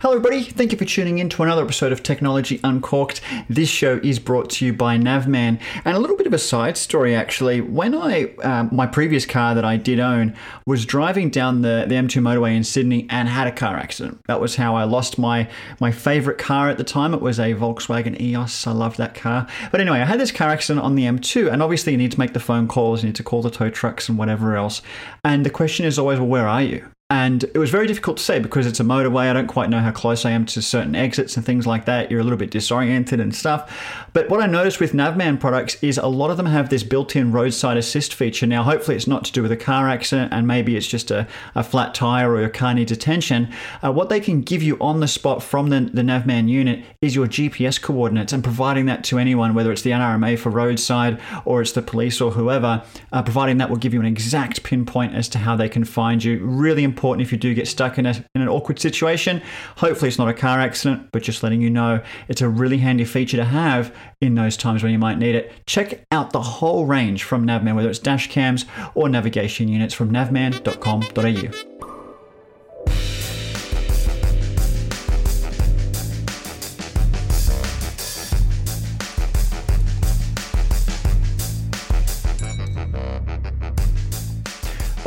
Hello, everybody. Thank you for tuning in to another episode of Technology Uncorked. This show is brought to you by Navman. And a little bit of a side story, actually. When I, um, my previous car that I did own, was driving down the, the M2 motorway in Sydney and had a car accident. That was how I lost my, my favorite car at the time. It was a Volkswagen EOS. I loved that car. But anyway, I had this car accident on the M2, and obviously you need to make the phone calls, you need to call the tow trucks and whatever else. And the question is always, well, where are you? And it was very difficult to say because it's a motorway. I don't quite know how close I am to certain exits and things like that. You're a little bit disoriented and stuff. But what I noticed with Navman products is a lot of them have this built in roadside assist feature. Now, hopefully, it's not to do with a car accident and maybe it's just a, a flat tire or your car needs attention. Uh, what they can give you on the spot from the, the Navman unit is your GPS coordinates and providing that to anyone, whether it's the NRMA for roadside or it's the police or whoever, uh, providing that will give you an exact pinpoint as to how they can find you. Really important important if you do get stuck in, a, in an awkward situation. Hopefully, it's not a car accident, but just letting you know it's a really handy feature to have in those times when you might need it. Check out the whole range from Navman, whether it's dash cams or navigation units from navman.com.au.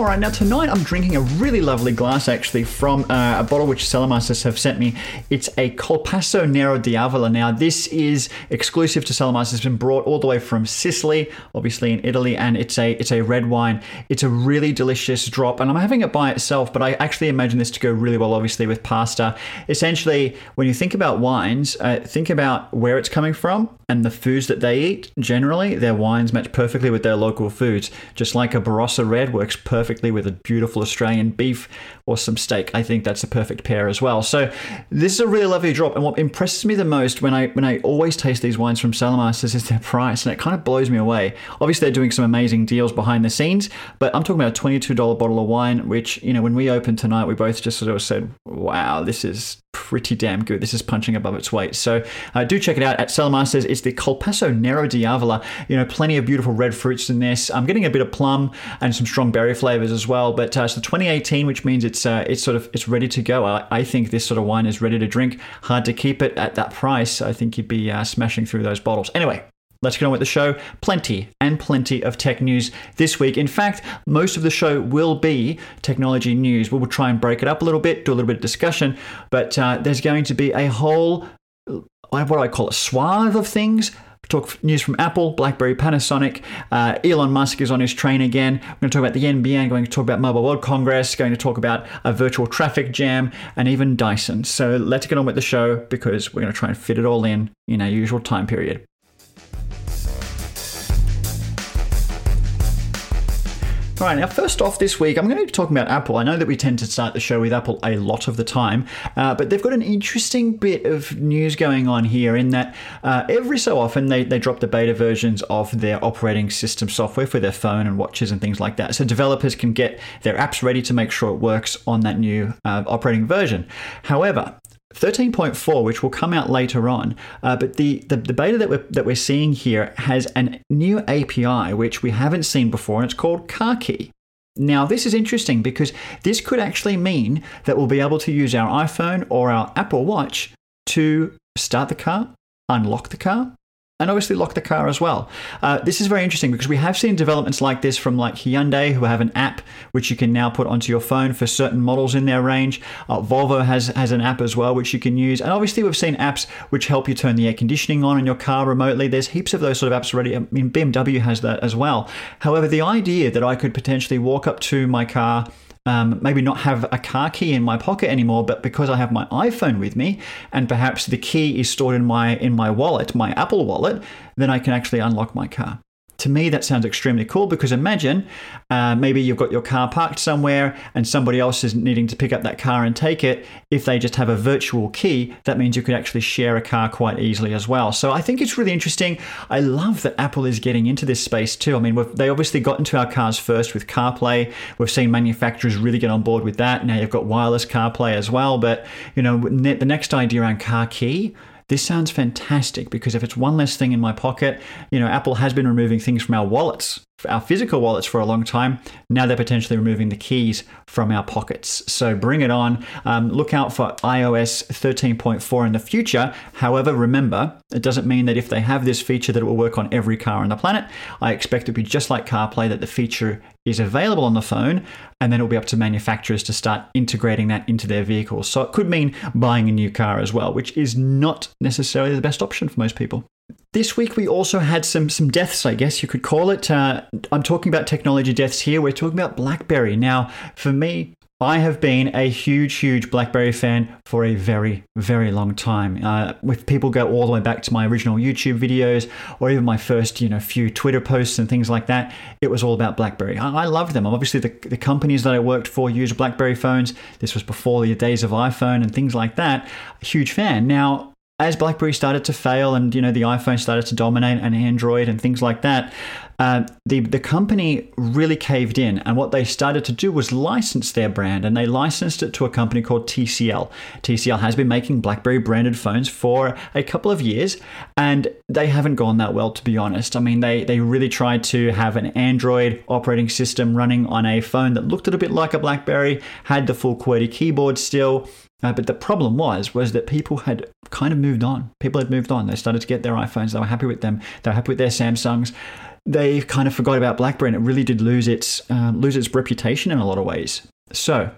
All right, now tonight I'm drinking a really lovely glass actually from uh, a bottle which Cellarmasters have sent me. It's a Colpasso Nero d'Avola. Now, this is exclusive to Cellarmasters. It's been brought all the way from Sicily, obviously in Italy, and it's a it's a red wine. It's a really delicious drop, and I'm having it by itself, but I actually imagine this to go really well, obviously, with pasta. Essentially, when you think about wines, uh, think about where it's coming from and the foods that they eat. Generally, their wines match perfectly with their local foods, just like a Barossa Red works perfectly perfectly with a beautiful Australian beef or some steak. I think that's a perfect pair as well. So this is a really lovely drop. And what impresses me the most when I when I always taste these wines from Cellarmasters is their price, and it kind of blows me away. Obviously, they're doing some amazing deals behind the scenes, but I'm talking about a twenty-two dollar bottle of wine, which you know when we opened tonight, we both just sort of said, "Wow, this is pretty damn good. This is punching above its weight. So uh, do check it out at Cellarmasters. It's the Colpasso Nero d'Avola. You know, plenty of beautiful red fruits in this. I'm getting a bit of plum and some strong berry flavors as well. But uh, it's the 2018, which means it's uh, it's sort of it's ready to go. I, I, think this sort of wine is ready to drink. Hard to keep it at that price. I think you'd be uh, smashing through those bottles. Anyway, Let's get on with the show. Plenty and plenty of tech news this week. In fact, most of the show will be technology news. We will try and break it up a little bit, do a little bit of discussion, but uh, there's going to be a whole, what do I call it, swath of things talk news from Apple, BlackBerry, Panasonic. Uh, Elon Musk is on his train again. We're going to talk about the NBN, going to talk about Mobile World Congress, going to talk about a virtual traffic jam, and even Dyson. So let's get on with the show because we're going to try and fit it all in in our usual time period. All right, now, first off this week, I'm going to be talking about Apple. I know that we tend to start the show with Apple a lot of the time, uh, but they've got an interesting bit of news going on here in that uh, every so often they, they drop the beta versions of their operating system software for their phone and watches and things like that. So developers can get their apps ready to make sure it works on that new uh, operating version. However, 13.4, which will come out later on, uh, but the, the, the, beta that we're, that we're seeing here has a new API which we haven't seen before, and it's called CarKey. Now, this is interesting because this could actually mean that we'll be able to use our iPhone or our Apple Watch to start the car, unlock the car, and obviously lock the car as well. Uh, this is very interesting because we have seen developments like this from like Hyundai, who have an app which you can now put onto your phone for certain models in their range. Uh, Volvo has has an app as well which you can use, and obviously we've seen apps which help you turn the air conditioning on in your car remotely. There's heaps of those sort of apps already. I mean, BMW has that as well. However, the idea that I could potentially walk up to my car um, maybe not have a car key in my pocket anymore, but because I have my iPhone with me, and perhaps the key is stored in my in my wallet, my Apple wallet, then I can actually unlock my car to me, that sounds extremely cool because imagine uh, maybe you've got your car parked somewhere and somebody else is needing to pick up that car and take it. If they just have a virtual key, that means you could actually share a car quite easily as well. So I think it's really interesting. I love that Apple is getting into this space too. I mean, they obviously got into our cars first with CarPlay. We've seen manufacturers really get on board with that. Now you've got wireless CarPlay as well. But, you know, the next idea around car key, this sounds fantastic because if it's one less thing in my pocket, you know, Apple has been removing things from our wallets our physical wallets for a long time. Now they're potentially removing the keys from our pockets. So bring it on. Um, look out for iOS 13.4 in the future. However, remember, it doesn't mean that if they have this feature that it will work on every car on the planet. I expect it to be just like CarPlay that the feature is available on the phone and then it'll be up to manufacturers to start integrating that into their vehicles. So it could mean buying a new car as well, which is not necessarily the best option for most people. This week we also had some some deaths, I guess you could call it. Uh, I'm talking about technology deaths here. We're talking about BlackBerry. Now, for me, I have been a huge, huge BlackBerry fan for a very, very long time. Uh, if people go all the way back to my original YouTube videos or even my first, you know, few Twitter posts and things like that, it was all about BlackBerry. I, I loved them. Obviously, the, the companies that I worked for used BlackBerry phones. This was before the days of iPhone and things like that. A huge fan. Now, as BlackBerry started to fail and you know the iPhone started to dominate and Android and things like that, uh, the the company really caved in, and what they started to do was license their brand, and they licensed it to a company called TCL. TCL has been making BlackBerry branded phones for a couple of years, and they haven't gone that well, to be honest. I mean, they they really tried to have an Android operating system running on a phone that looked a little bit like a BlackBerry, had the full QWERTY keyboard still, uh, but the problem was was that people had kind of moved on. People had moved on. They started to get their iPhones. They were happy with them. They were happy with their Samsungs. They kind of forgot about BlackBerry, and it really did lose its uh, lose its reputation in a lot of ways. So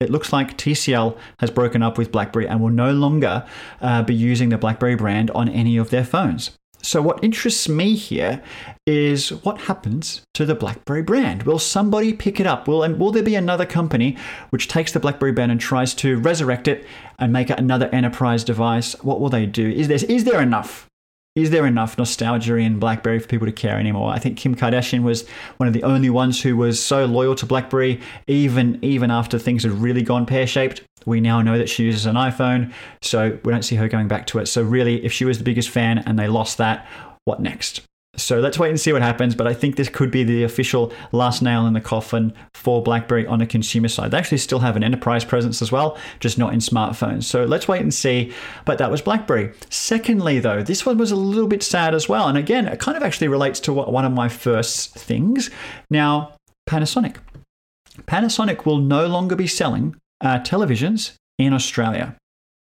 it looks like TCL has broken up with BlackBerry and will no longer uh, be using the BlackBerry brand on any of their phones. So, what interests me here is what happens to the BlackBerry brand. Will somebody pick it up? Will, and will there be another company which takes the BlackBerry brand and tries to resurrect it and make it another enterprise device? What will they do? Is there, is there enough is there enough nostalgia in BlackBerry for people to care anymore? I think Kim Kardashian was one of the only ones who was so loyal to BlackBerry, even even after things had really gone pear shaped. We now know that she uses an iPhone, so we don't see her going back to it. So really, if she was the biggest fan and they lost that, what next? So let's wait and see what happens. But I think this could be the official last nail in the coffin for BlackBerry on the consumer side. They actually still have an enterprise presence as well, just not in smartphones. So let's wait and see. But that was BlackBerry. Secondly, though, this one was a little bit sad as well. And again, it kind of actually relates to one of my first things. Now, Panasonic. Panasonic will no longer be selling uh, televisions in Australia.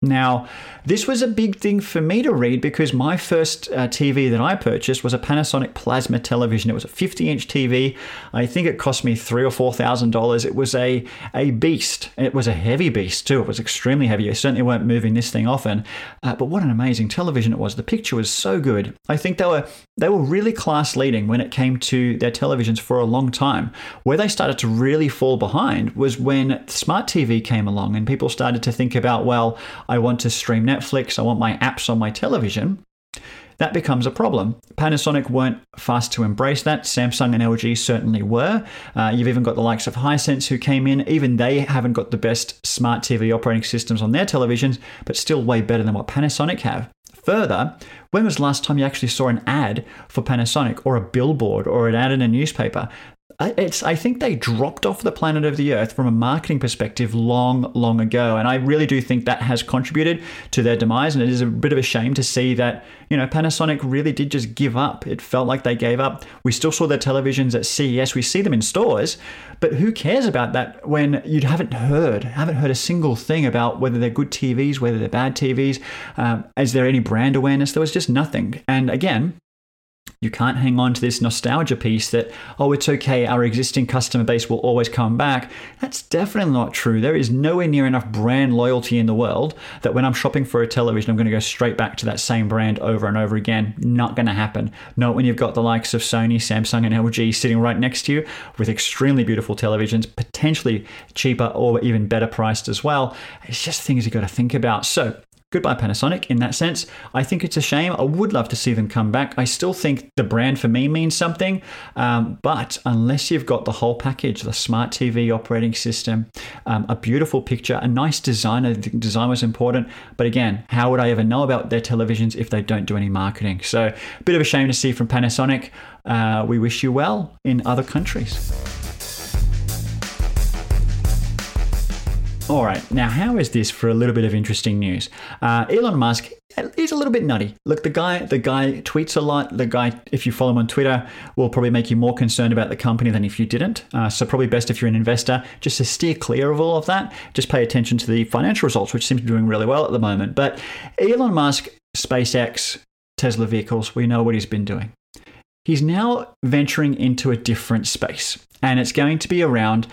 Now, this was a big thing for me to read because my first uh, TV that I purchased was a Panasonic plasma television. It was a 50 inch TV. I think it cost me three or four thousand dollars. It was a a beast. It was a heavy beast too. It was extremely heavy. I certainly weren't moving this thing often. Uh, but what an amazing television it was. The picture was so good. I think they were they were really class leading when it came to their televisions for a long time. Where they started to really fall behind was when smart TV came along and people started to think about well. I want to stream Netflix, I want my apps on my television, that becomes a problem. Panasonic weren't fast to embrace that. Samsung and LG certainly were. Uh, you've even got the likes of Hisense who came in. Even they haven't got the best smart TV operating systems on their televisions, but still way better than what Panasonic have. Further, when was the last time you actually saw an ad for Panasonic or a billboard or an ad in a newspaper? It's I think they dropped off the planet of the Earth from a marketing perspective long, long ago, and I really do think that has contributed to their demise. And it is a bit of a shame to see that you know Panasonic really did just give up. It felt like they gave up. We still saw their televisions at CES. We see them in stores, but who cares about that when you haven't heard, haven't heard a single thing about whether they're good TVs, whether they're bad TVs? Um, is there any brand awareness? There was just nothing. And again, you can't hang on to this nostalgia piece that, oh, it's okay, our existing customer base will always come back. That's definitely not true. There is nowhere near enough brand loyalty in the world that when I'm shopping for a television, I'm going to go straight back to that same brand over and over again. Not going to happen. Not when you've got the likes of Sony, Samsung, and LG sitting right next to you with extremely beautiful televisions, potentially cheaper or even better priced as well. It's just things you've got to think about. So, goodbye Panasonic in that sense. I think it's a shame. I would love to see them come back. I still think the brand for me means something, um, but unless you've got the whole package, the smart TV operating system, um, a beautiful picture, a nice design, I think design was important. But again, how would I ever know about their televisions if they don't do any marketing? So a bit of a shame to see from Panasonic. Uh, we wish you well in other countries. All right, now how is this for a little bit of interesting news? Uh, Elon Musk is a little bit nutty. Look, the guy, the guy tweets a lot. The guy, if you follow him on Twitter, will probably make you more concerned about the company than if you didn't. Uh, so probably best if you're an investor, just to steer clear of all of that. Just pay attention to the financial results, which seem to be doing really well at the moment. But Elon Musk, SpaceX, Tesla vehicles, we know what he's been doing. He's now venturing into a different space and it's going to be around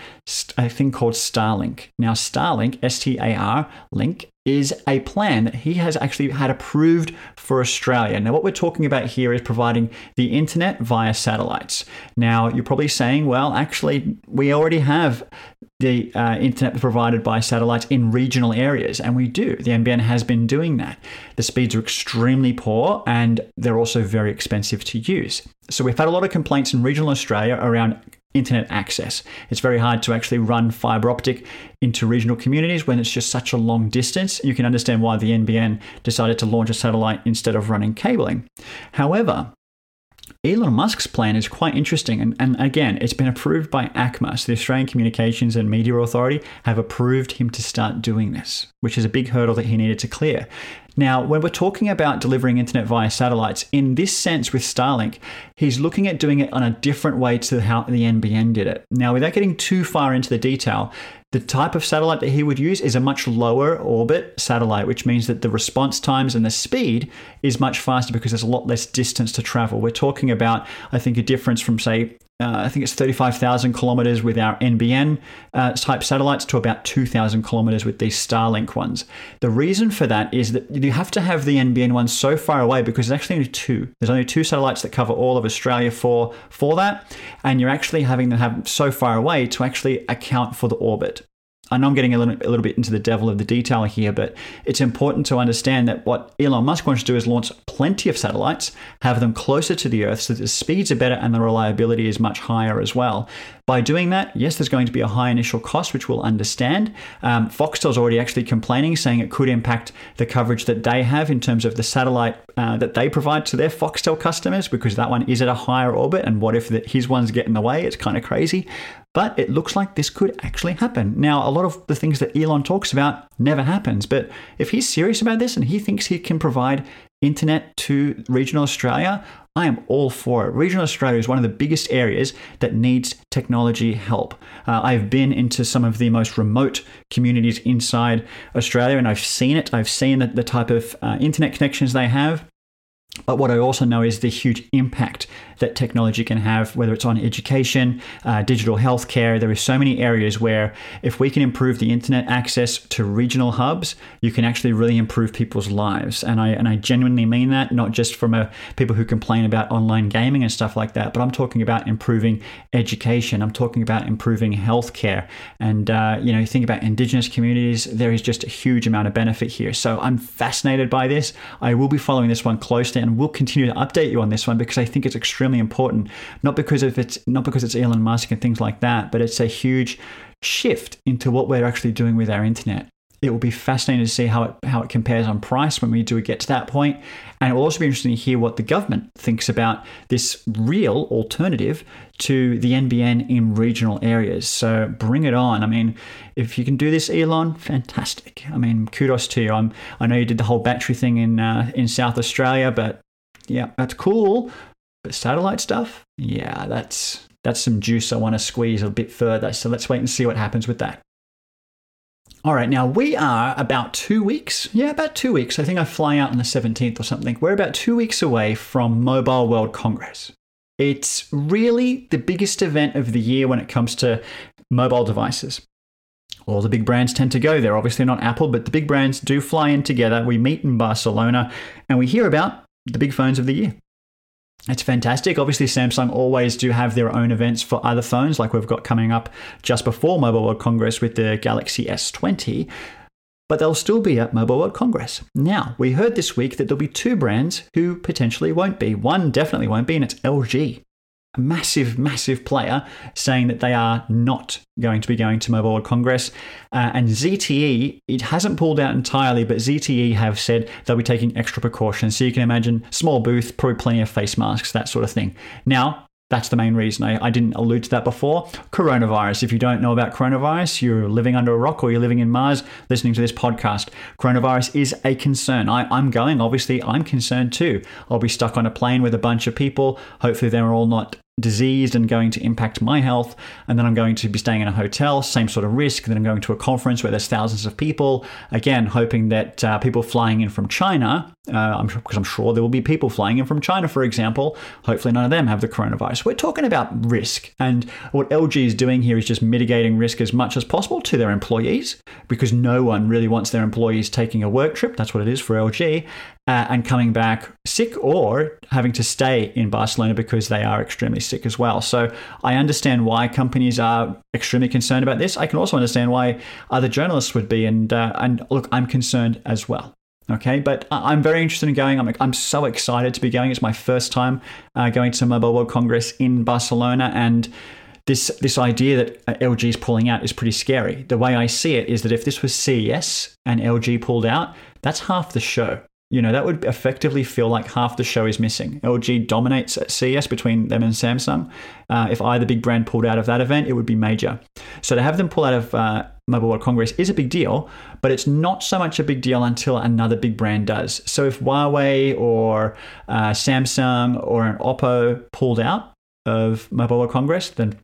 a thing called Starlink. Now, Starlink, S T A R, link, is a plan that he has actually had approved for Australia. Now, what we're talking about here is providing the internet via satellites. Now, you're probably saying, well, actually, we already have the uh, internet provided by satellites in regional areas, and we do. The NBN has been doing that. The speeds are extremely poor and they're also very expensive to use. So, we've had a lot of complaints in regional Australia around internet access. It's very hard to actually run fiber optic into regional communities when it's just such a long distance. You can understand why the NBN decided to launch a satellite instead of running cabling. However, Elon Musk's plan is quite interesting, and, and again, it's been approved by ACMA, so the Australian Communications and Media Authority have approved him to start doing this, which is a big hurdle that he needed to clear. Now, when we're talking about delivering internet via satellites, in this sense with Starlink, he's looking at doing it on a different way to how the NBN did it. Now, without getting too far into the detail, the type of satellite that he would use is a much lower orbit satellite, which means that the response times and the speed is much faster because there's a lot less distance to travel. We're talking about, I think, a difference from, say, uh, I think it's 35,000 kilometers with our NBN uh, type satellites to about 2,000 kilometers with these Starlink ones. The reason for that is that you have to have the NBN ones so far away because there's actually only two. There's only two satellites that cover all of Australia for, for that, and you're actually having them have so far away to actually account for the orbit. I know I'm getting a little, a little bit into the devil of the detail here, but it's important to understand that what Elon Musk wants to do is launch plenty of satellites, have them closer to the Earth so that the speeds are better and the reliability is much higher as well. By doing that, yes, there's going to be a high initial cost, which we'll understand. Um, Foxtel's already actually complaining, saying it could impact the coverage that they have in terms of the satellite uh, that they provide to their Foxtel customers, because that one is at a higher orbit. And what if the, his ones get in the way? It's kind of crazy. But it looks like this could actually happen. Now, a lot of the things that Elon talks about never happens. But if he's serious about this and he thinks he can provide internet to regional Australia, I am all for it. Regional Australia is one of the biggest areas that needs technology help. Uh, I've been into some of the most remote communities inside Australia and I've seen it. I've seen the, the type of uh, internet connections they have. But what I also know is the huge impact that technology can have, whether it's on education, uh, digital healthcare. There are so many areas where if we can improve the internet access to regional hubs, you can actually really improve people's lives. And I and I genuinely mean that, not just from a, people who complain about online gaming and stuff like that, but I'm talking about improving education. I'm talking about improving healthcare. And uh, you know, you think about indigenous communities, there is just a huge amount of benefit here. So I'm fascinated by this. I will be following this one closely and we'll continue to update you on this one because I think it's extremely important. Not because of it's not because it's Elon Musk and things like that, but it's a huge shift into what we're actually doing with our internet. It will be fascinating to see how it how it compares on price when we do get to that point, and it will also be interesting to hear what the government thinks about this real alternative to the NBN in regional areas. So bring it on. I mean, if you can do this, Elon, fantastic. I mean, kudos to you. I'm, I know you did the whole battery thing in uh, in South Australia, but yeah, that's cool. But satellite stuff, yeah, that's that's some juice I want to squeeze a bit further. So let's wait and see what happens with that. All right, now we are about two weeks. Yeah, about two weeks. I think I fly out on the 17th or something. We're about two weeks away from Mobile World Congress. It's really the biggest event of the year when it comes to mobile devices. All the big brands tend to go there. Obviously, not Apple, but the big brands do fly in together. We meet in Barcelona and we hear about the big phones of the year. It's fantastic. Obviously, Samsung always do have their own events for other phones, like we've got coming up just before Mobile World Congress with the Galaxy S20, but they'll still be at Mobile World Congress. Now, we heard this week that there'll be two brands who potentially won't be. One definitely won't be, and it's LG massive, massive player saying that they are not going to be going to Mobile World Congress. Uh, and ZTE, it hasn't pulled out entirely, but ZTE have said they'll be taking extra precautions. So you can imagine small booth, probably plenty of face masks, that sort of thing. Now, That's the main reason. I, I didn't allude to that before. Coronavirus. If you don't know about coronavirus, you're living under a rock or you're living in Mars listening to this podcast. Coronavirus is a concern. I, I'm going, obviously, I'm concerned too. I'll be stuck on a plane with a bunch of people. Hopefully, they're all not diseased and going to impact my health. And then I'm going to be staying in a hotel, same sort of risk. Then I'm going to a conference where there's thousands of people. Again, hoping that uh, people flying in from China, uh, I'm because I'm sure there will be people flying in from China, for example. Hopefully, none of them have the coronavirus. We're talking about risk, and what LG is doing here is just mitigating risk as much as possible to their employees, because no one really wants their employees taking a work trip. That's what it is for LG, uh, and coming back sick or having to stay in Barcelona because they are extremely sick as well. So I understand why companies are extremely concerned about this. I can also understand why other journalists would be, and uh, and look, I'm concerned as well. Okay, but I'm very interested in going. I'm, I'm so excited to be going. It's my first time uh, going to Mobile World Congress in Barcelona, and this this idea that uh, LG is pulling out is pretty scary. The way I see it is that if this was CES and LG pulled out, that's half the show. You know, that would effectively feel like half the show is missing. LG dominates at CES between them and Samsung. Uh, if either big brand pulled out of that event, it would be major. So to have them pull out of uh, Mobile World Congress is a big deal, but it's not so much a big deal until another big brand does. So if Huawei or uh, Samsung or an Oppo pulled out of Mobile World Congress, then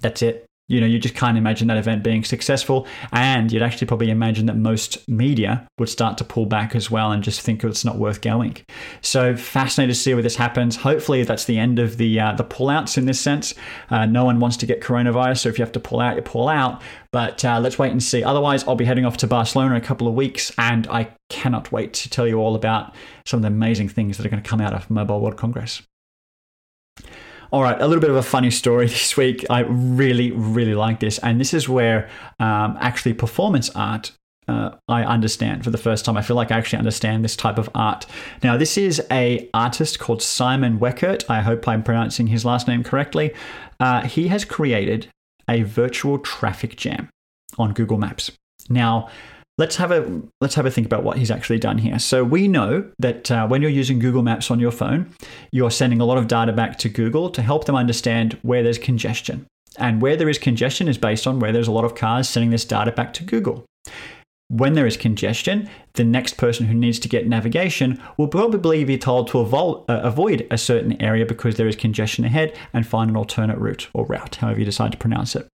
that's it you know, you just can't imagine that event being successful. And you'd actually probably imagine that most media would start to pull back as well and just think it's not worth going. So fascinated to see where this happens. Hopefully, that's the end of the uh, the pullouts in this sense. Uh, no one wants to get coronavirus, so if you have to pull out, you pull out. But uh, let's wait and see. Otherwise, I'll be heading off to Barcelona in a couple of weeks, and I cannot wait to tell you all about some of the amazing things that are going to come out of Mobile World Congress. All right, a little bit of a funny story this week. I really, really like this. And this is where um, actually performance art uh, I understand for the first time. I feel like I actually understand this type of art. Now, this is a artist called Simon Weckert. I hope I'm pronouncing his last name correctly. Uh, he has created a virtual traffic jam on Google Maps. Now, let's have a let's have a think about what he's actually done here. So we know that uh, when you're using Google Maps on your phone, you're sending a lot of data back to Google to help them understand where there's congestion. And where there is congestion is based on where there's a lot of cars sending this data back to Google. When there is congestion, the next person who needs to get navigation will probably be told to uh, avoid a certain area because there is congestion ahead and find an alternate route or route, however you decide to pronounce it.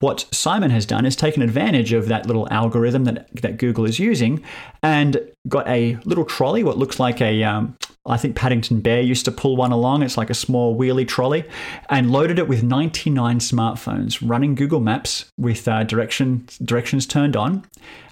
What Simon has done is taken advantage of that little algorithm that, that Google is using and got a little trolley, what looks like a, um, I think Paddington Bear used to pull one along. It's like a small wheelie trolley, and loaded it with 99 smartphones running Google Maps with uh, direction, directions turned on,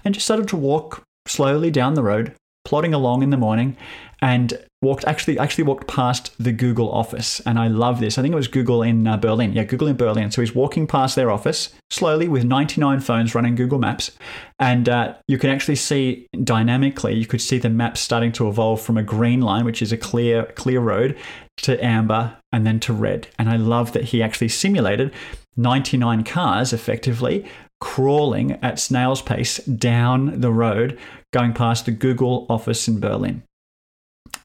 and just started to walk slowly down the road, plodding along in the morning and walked actually actually walked past the Google office and I love this. I think it was Google in uh, Berlin. Yeah, Google in Berlin. So he's walking past their office slowly with 99 phones running Google Maps and uh, you can actually see dynamically you could see the maps starting to evolve from a green line which is a clear clear road to amber and then to red. And I love that he actually simulated 99 cars effectively crawling at snail's pace down the road going past the Google office in Berlin.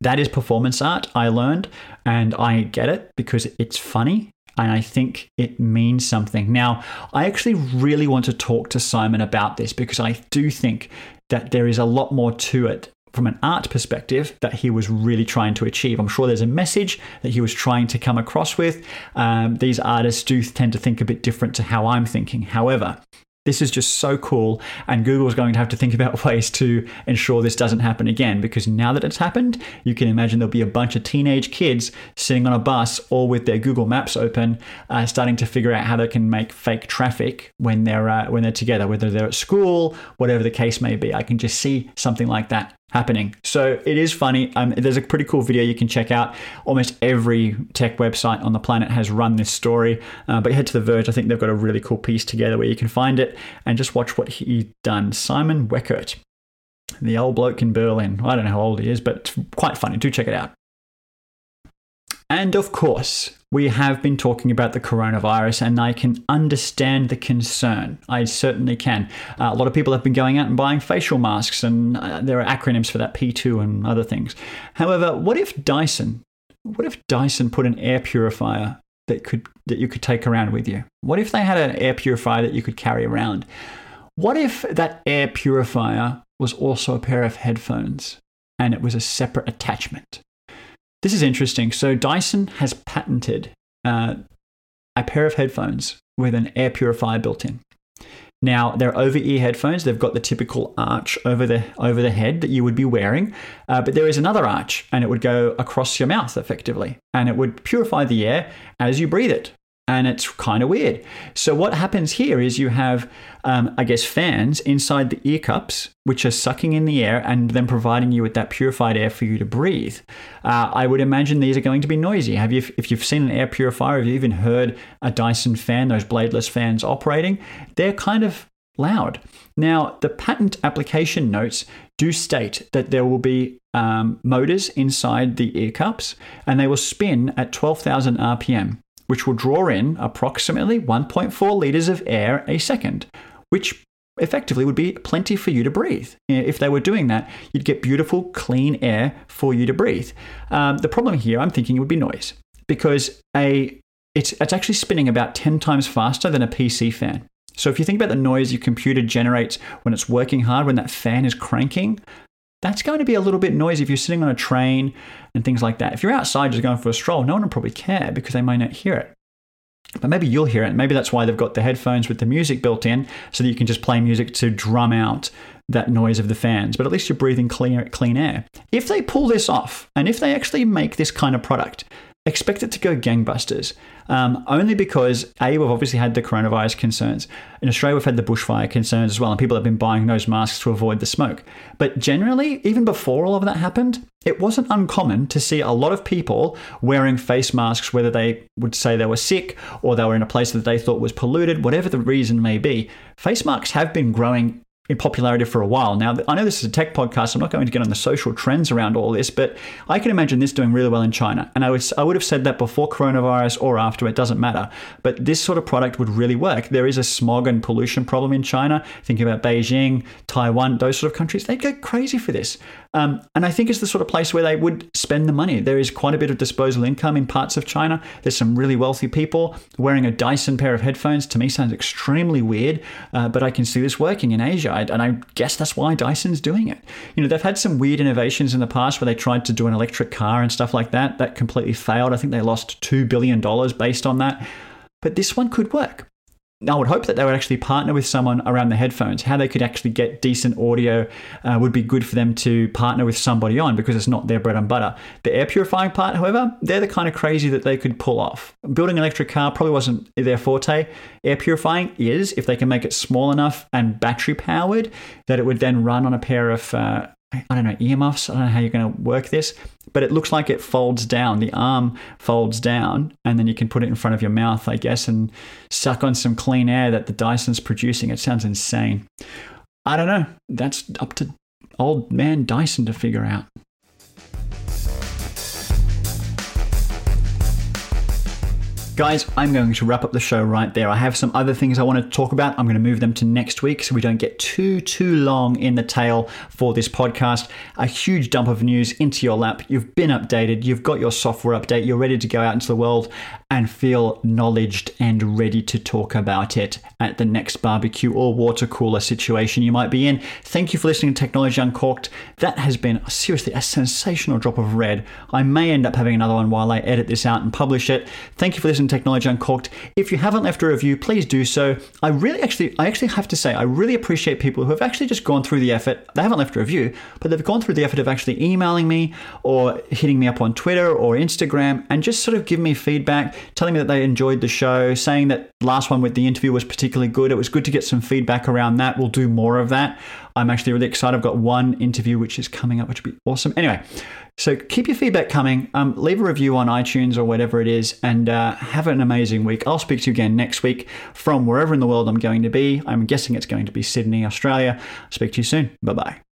That is performance art, I learned, and I get it because it's funny and I think it means something. Now, I actually really want to talk to Simon about this because I do think that there is a lot more to it from an art perspective that he was really trying to achieve. I'm sure there's a message that he was trying to come across with. Um, these artists do tend to think a bit different to how I'm thinking. However, this is just so cool. And Google is going to have to think about ways to ensure this doesn't happen again because now that it's happened, you can imagine there'll be a bunch of teenage kids sitting on a bus all with their Google Maps open, uh, starting to figure out how they can make fake traffic when they're uh, when they're together, whether they're at school, whatever the case may be. I can just see something like that happening. So it is funny. Um, there's a pretty cool video you can check out. Almost every tech website on the planet has run this story. Uh, but head to The Verge. I think they've got a really cool piece together where you can find it and just watch what he's done. Simon Weckert, the old bloke in Berlin. I don't know how old he is, but quite funny. Do check it out. And of course, we have been talking about the coronavirus, and I can understand the concern. I certainly can. Uh, a lot of people have been going out and buying facial masks, and uh, there are acronyms for that P2 and other things. However, what if Dyson? What if Dyson put an air purifier that could that you could take around with you? What if they had an air purifier that you could carry around? What if that air purifier was also a pair of headphones and it was a separate attachment? This is interesting. So Dyson has patented uh, a pair of headphones with an air purifier built in. Now they're over-ear headphones. They've got the typical arch over the over the head that you would be wearing, uh, but there is another arch, and it would go across your mouth effectively, and it would purify the air as you breathe it and it's kind of weird. So what happens here is you have, um, I guess, fans inside the ear cups, which are sucking in the air and then providing you with that purified air for you to breathe. Uh, I would imagine these are going to be noisy. Have you, if you've seen an air purifier, have you even heard a Dyson fan, those bladeless fans operating? They're kind of loud. Now, the patent application notes do state that there will be um, motors inside the ear cups and they will spin at 12,000 RPM which will draw in approximately 1.4 litres of air a second, which effectively would be plenty for you to breathe. If they were doing that, you'd get beautiful, clean air for you to breathe. Um, the problem here, I'm thinking, would be noise because a it's, it's actually spinning about 10 times faster than a PC fan. So if you think about the noise your computer generates when it's working hard, when that fan is cranking, that's going to be a little bit noisy if you're sitting on a train and things like that. If you're outside just going for a stroll, no one will probably care because they might not hear it. But maybe you'll hear it. Maybe that's why they've got the headphones with the music built in so that you can just play music to drum out that noise of the fans. But at least you're breathing clean, clean air. If they pull this off and if they actually make this kind of product, expect it to go gangbusters. Um, only because A, we've obviously had the coronavirus concerns. In Australia, we've had the bushfire concerns as well, and people have been buying those masks to avoid the smoke. But generally, even before all of that happened, it wasn't uncommon to see a lot of people wearing face masks, whether they would say they were sick or they were in a place that they thought was polluted, whatever the reason may be. Face masks have been growing in popularity for a while. Now, I know this is a tech podcast. I'm not going to get on the social trends around all this, but I can imagine this doing really well in China. And I would, I would have said that before coronavirus or after, it doesn't matter. But this sort of product would really work. There is a smog and pollution problem in China. Thinking about Beijing, Taiwan, those sort of countries, they'd go crazy for this. Um, and I think it's the sort of place where they would spend the money. There is quite a bit of disposable income in parts of China. There's some really wealthy people. Wearing a Dyson pair of headphones to me sounds extremely weird, uh, but I can see this working in Asia. And I guess that's why Dyson's doing it. You know, they've had some weird innovations in the past where they tried to do an electric car and stuff like that. That completely failed. I think they lost $2 billion based on that. But this one could work. I would hope that they would actually partner with someone around the headphones. How they could actually get decent audio uh, would be good for them to partner with somebody on because it's not their bread and butter. The air purifying part, however, they're the kind of crazy that they could pull off. Building an electric car probably wasn't their forte. Air purifying is if they can make it small enough and battery powered that it would then run on a pair of uh, I don't know, earmuffs. I don't know how you're going to work this, but it looks like it folds down. The arm folds down, and then you can put it in front of your mouth, I guess, and suck on some clean air that the Dyson's producing. It sounds insane. I don't know. That's up to old man Dyson to figure out. Guys, I'm going to wrap up the show right there. I have some other things I want to talk about. I'm going to move them to next week so we don't get too, too long in the tail for this podcast. A huge dump of news into your lap. You've been updated, you've got your software update, you're ready to go out into the world and feel knowledged and ready to talk about it at the next barbecue or water cooler situation you might be in. Thank you for listening to Technology Uncorked. That has been seriously a sensational drop of red. I may end up having another one while I edit this out and publish it. Thank you for listening to Technology Uncorked. If you haven't left a review, please do so. I really actually I actually have to say I really appreciate people who have actually just gone through the effort. They haven't left a review, but they've gone through the effort of actually emailing me or hitting me up on Twitter or Instagram and just sort of give me feedback telling me that they enjoyed the show, saying that last one with the interview was particularly good. It was good to get some feedback around that. We'll do more of that. I'm actually really excited. I've got one interview which is coming up, which would be awesome. Anyway, so keep your feedback coming. Um, leave a review on iTunes or whatever it is, and uh, have an amazing week. I'll speak to you again next week from wherever in the world I'm going to be. I'm guessing it's going to be Sydney, Australia. I'll speak to you soon. Bye bye.